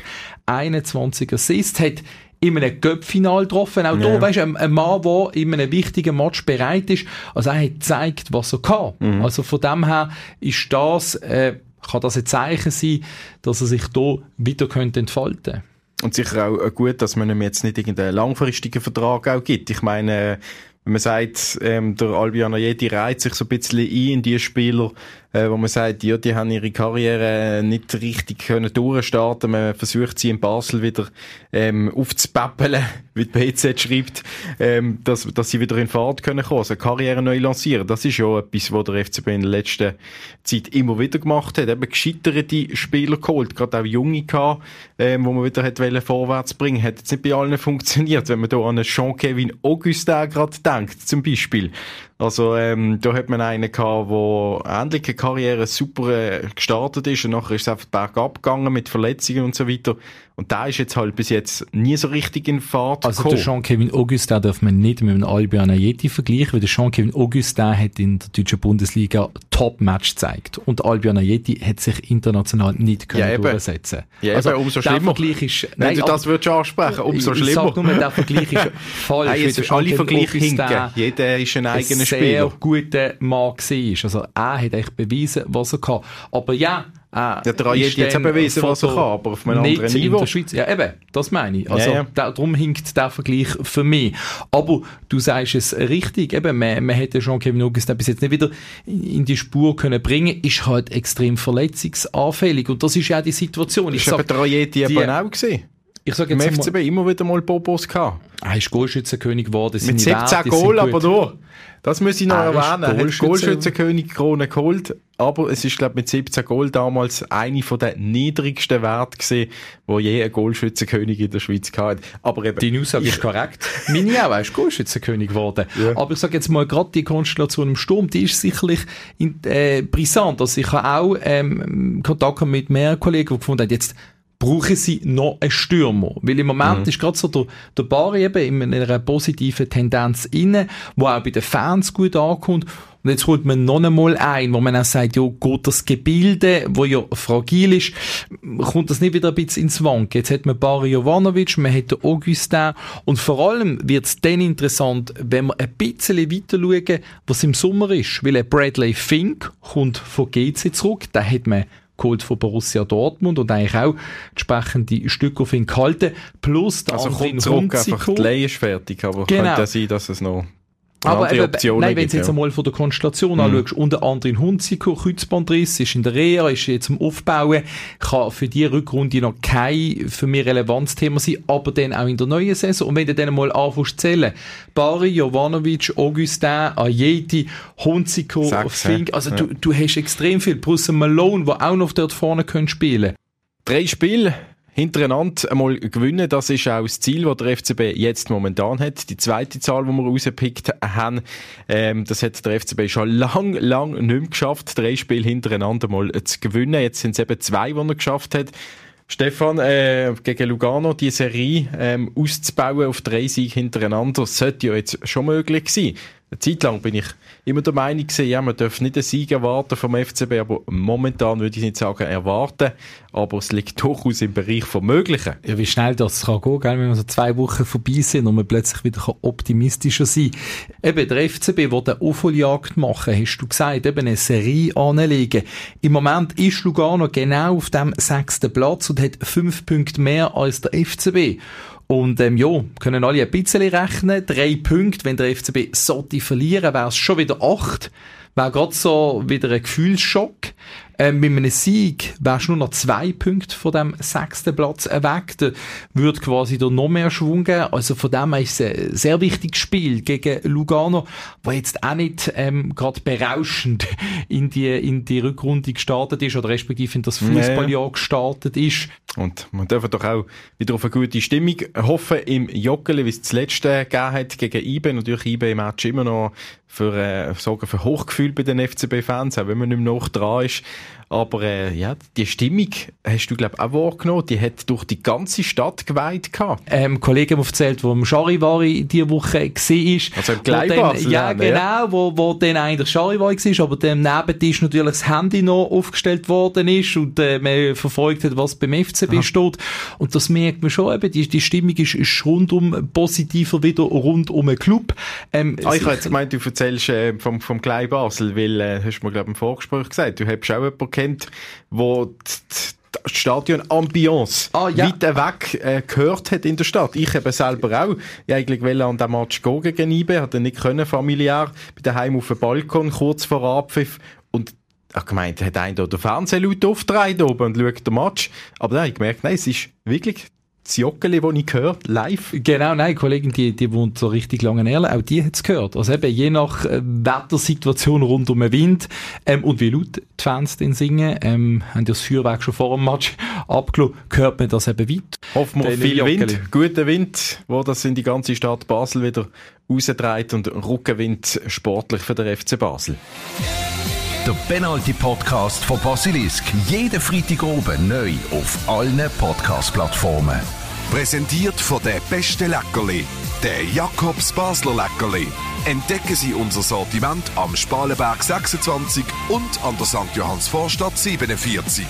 21 Assists, hat in einem Göppfinal getroffen. Auch ja. da, weißt du, ein, ein, Mann, der in einem wichtigen Match bereit ist. Also er hat gezeigt, was er kann. Mhm. Also von dem her ist das, äh, kann das ein Zeichen sein, dass er sich hier wieder könnte entfalten Und sicher auch gut, dass man ihm jetzt nicht irgendeinen langfristigen Vertrag auch gibt. Ich meine, wenn man sagt, ähm, der Albion Ajeti reiht sich so ein bisschen ein in die Spieler, äh, wo man sagt, ja, die haben ihre Karriere nicht richtig können durchstarten. Man versucht sie in Basel wieder ähm, aufzupäppeln, wie die BZ schreibt, ähm, dass, dass sie wieder in Fahrt können kommen, also Karriere neu lancieren. Das ist ja etwas, was der FCB in der letzten Zeit immer wieder gemacht hat. Eben gescheiterte Spieler geholt, gerade auch junge gehabt, ähm, wo man wieder hat vorwärts bringen. Hat jetzt nicht bei allen funktioniert, wenn man da an Jean-Kevin Augustin gerade denkt, zum Beispiel. Also ähm, da hat man einen gehabt, der ähnliche Karriere super äh, gestartet ist und nachher ist es einfach bergab gegangen mit Verletzungen und so weiter. Und da ist jetzt halt bis jetzt nie so richtig in Fahrt Also gekommen. der Jean-Kevin Augustin darf man nicht mit dem Albion Ayeti vergleichen, weil der Jean-Kevin Augustin hat in der deutschen Bundesliga Top-Match gezeigt. Und Albion Ayeti hat sich international nicht können ja, durchsetzen Ja, also, eben, umso schlimmer. Vergleich ist, Wenn nein, du das würdest ansprechen, umso schlimmer. Ich sag nur, der Vergleich ist falsch. Nein, es alle Vergleiche hinken. Jeder ist ein eigener Spieler. sehr guter Mann war. Also er hat echt bewiesen, was er kann. Aber ja, Ah, der Rajet jetzt auch bewiesen, was er kann, aber auf einem anderen Niveau. In der Schweiz. Ja, eben, das meine ich. Also, ja, ja. Da, darum hinkt der Vergleich für mich. Aber du sagst es richtig, eben, man, man hätte schon Kevin Augustin bis jetzt nicht wieder in die Spur können bringen, ist halt extrem verletzungsanfällig. Und das ist ja auch die Situation. Ich sag, der Rajet eben auch gesehen. Ich sag jetzt Im FCB mal, immer wieder mal Bobos gehabt. Er ist Goalschützenkönig geworden. Mit 17 Goal, aber nur. Das muss ich noch er erwähnen. Er hat Goalschützenkönig Krone geholt, aber es ist, glaube mit 17 Goal damals eine von den niedrigsten Werten gesehen, wo je ein Goalschützenkönig in der Schweiz hatte. Aber eben. Die Aussage ist korrekt. Meine auch, er ist Goalschützenkönig geworden. Ja. Aber ich sage jetzt mal, gerade die Konstellation im Sturm, die ist sicherlich in, äh, brisant. Also ich habe auch ähm, Kontakt mit mehreren Kollegen, die gefunden haben, jetzt brauchen sie noch einen Stürmer. Weil im Moment mhm. ist gerade so der, der Bari eben in einer positiven Tendenz inne, wo auch bei den Fans gut ankommt. Und jetzt holt man noch einmal ein, wo man auch sagt, ja, geht das Gebilde, wo ja fragil ist, kommt das nicht wieder ein bisschen ins Wank. Jetzt hat man Bari Jovanovic, man hat den Augustin und vor allem wird es dann interessant, wenn wir ein bisschen weiter schauen, was im Sommer ist. Weil Bradley Fink kommt von GC zurück, da hat man geholt von Borussia Dortmund und eigentlich auch entsprechende Stücke auf ihn gehalten. Plus der also kommt zurück, einfach die Leihe ist fertig, aber genau. könnte ja sein, dass es noch aber eben, nein, wenn du jetzt ja. einmal von der Konstellation mhm. anschaust, unter anderem Hunziker, Kreuzbandriss, ist in der Reha, ist jetzt am Aufbauen, kann für die Rückrunde noch kein für mich relevantes Thema sein, aber dann auch in der neuen Saison. Und wenn du dann mal anfängst zu zählen, Bari, Jovanovic, Augustin, Ajeti, Hunziker, Fink, also ja. du, du hast extrem viel, plus Malone, der auch noch dort vorne können spielen Drei Spiele hintereinander einmal gewinnen. Das ist auch das Ziel, das der FCB jetzt momentan hat. Die zweite Zahl, die wir rausgepickt haben, ähm, das hat der FCB schon lang, lang nicht mehr geschafft, drei Spiele hintereinander mal zu gewinnen. Jetzt sind es eben zwei, die er geschafft hat. Stefan, äh, gegen Lugano die Serie ähm, auszubauen auf drei Siege hintereinander, sollte ja jetzt schon möglich sein. Eine Zeit lang bin ich immer der Meinung gewesen, ja, man darf nicht einen Sieg erwarten vom FCB, aber momentan würde ich nicht sagen erwarten, aber es liegt durchaus im Bereich vom Möglichen. Ja, wie schnell das kann gehen, gell, wenn wir so zwei Wochen vorbei sind und man plötzlich wieder optimistischer sein kann. Eben, der FCB will eine Aufholjagd machen, hast du gesagt, eben eine Serie anlegen. Im Moment ist Lugano genau auf dem sechsten Platz und hat fünf Punkte mehr als der FCB. Und ähm, ja, können alle ein bisschen rechnen. Drei Punkte, wenn der FCB sollte verlieren, wäre es schon wieder acht. Wäre gerade so wieder ein Gefühlsschock. Ähm, mit einem Sieg wärst du nur noch zwei Punkte von dem sechsten Platz weg. Da würde quasi da noch mehr Schwung geben. Also von dem her ist es ein sehr wichtiges Spiel gegen Lugano, wo jetzt auch nicht ähm, gerade berauschend in die, in die Rückrunde gestartet ist oder respektive in das Fußballjahr gestartet ist. Und man darf doch auch wieder auf eine gute Stimmung hoffen im Joggeli, wie es das letzte gegeben hat gegen IBE. Natürlich IBE im Match immer noch für, äh, sorgen für Hochgefühl bei den FCB-Fans, auch wenn man nicht mehr noch dran ist. Aber äh, ja, die Stimmung hast du, glaube ich, auch wahrgenommen. Die hat durch die ganze Stadt geweiht gehabt. Ähm, Kollegen haben erzählt, wo im Charivari diese Woche war. Also im Gleibasel. Ja, genau, ja. wo, wo dann eigentlich Charivari war, aber dem Nebentisch natürlich das Handy noch aufgestellt worden ist und äh, man verfolgt hat, was beim FCB Aha. steht. Und das merkt man schon eben, die, die Stimmung ist, ist rundum positiver wieder rund um den Club. Ähm, ah, ich habe jetzt gemeint, du erzählst äh, vom, vom Gleibasel, weil, äh, hast du mir, glaube ich, im Vorgespräch gesagt, du hast auch jemanden kennt, wo das Stadion Ambiance Ah, ja. weit weg äh, gehört hat in der Stadt. Ich habe selber auch ich eigentlich wollte an den Match gehen gegen IBE, hatte nicht können familiär, bin daheim auf dem Balkon kurz vor Abpfiff und ich gemeint, hat einer den Fernsehleute aufgetragen oben und schaut den Match. Aber dann habe ich gemerkt, nein, es ist wirklich das Joggeli, das ich höre, live. Genau, nein, Kollegin, die, die wohnt so richtig lange in Erlen, auch die hat's gehört. Also eben, je nach äh, Wettersituation rund um den Wind ähm, und wie laut die Fans denn singen, ähm, haben die das Feuerwerk schon vor dem Match abgelassen, hört man das eben weit. Hoffen wir auf viel Joggeli. Wind, guten Wind, wo das in die ganze Stadt Basel wieder rausdreht und Rückenwind sportlich für den FC Basel. Der Penalty Podcast von Basilisk. Jeden Freitag oben neu auf allen Podcast-Plattformen. Präsentiert von der beste Leckerli, der Jakobs Basler Leckerli. Entdecken Sie unser Sortiment am Spalenberg 26 und an der St. Johanns Vorstadt 47.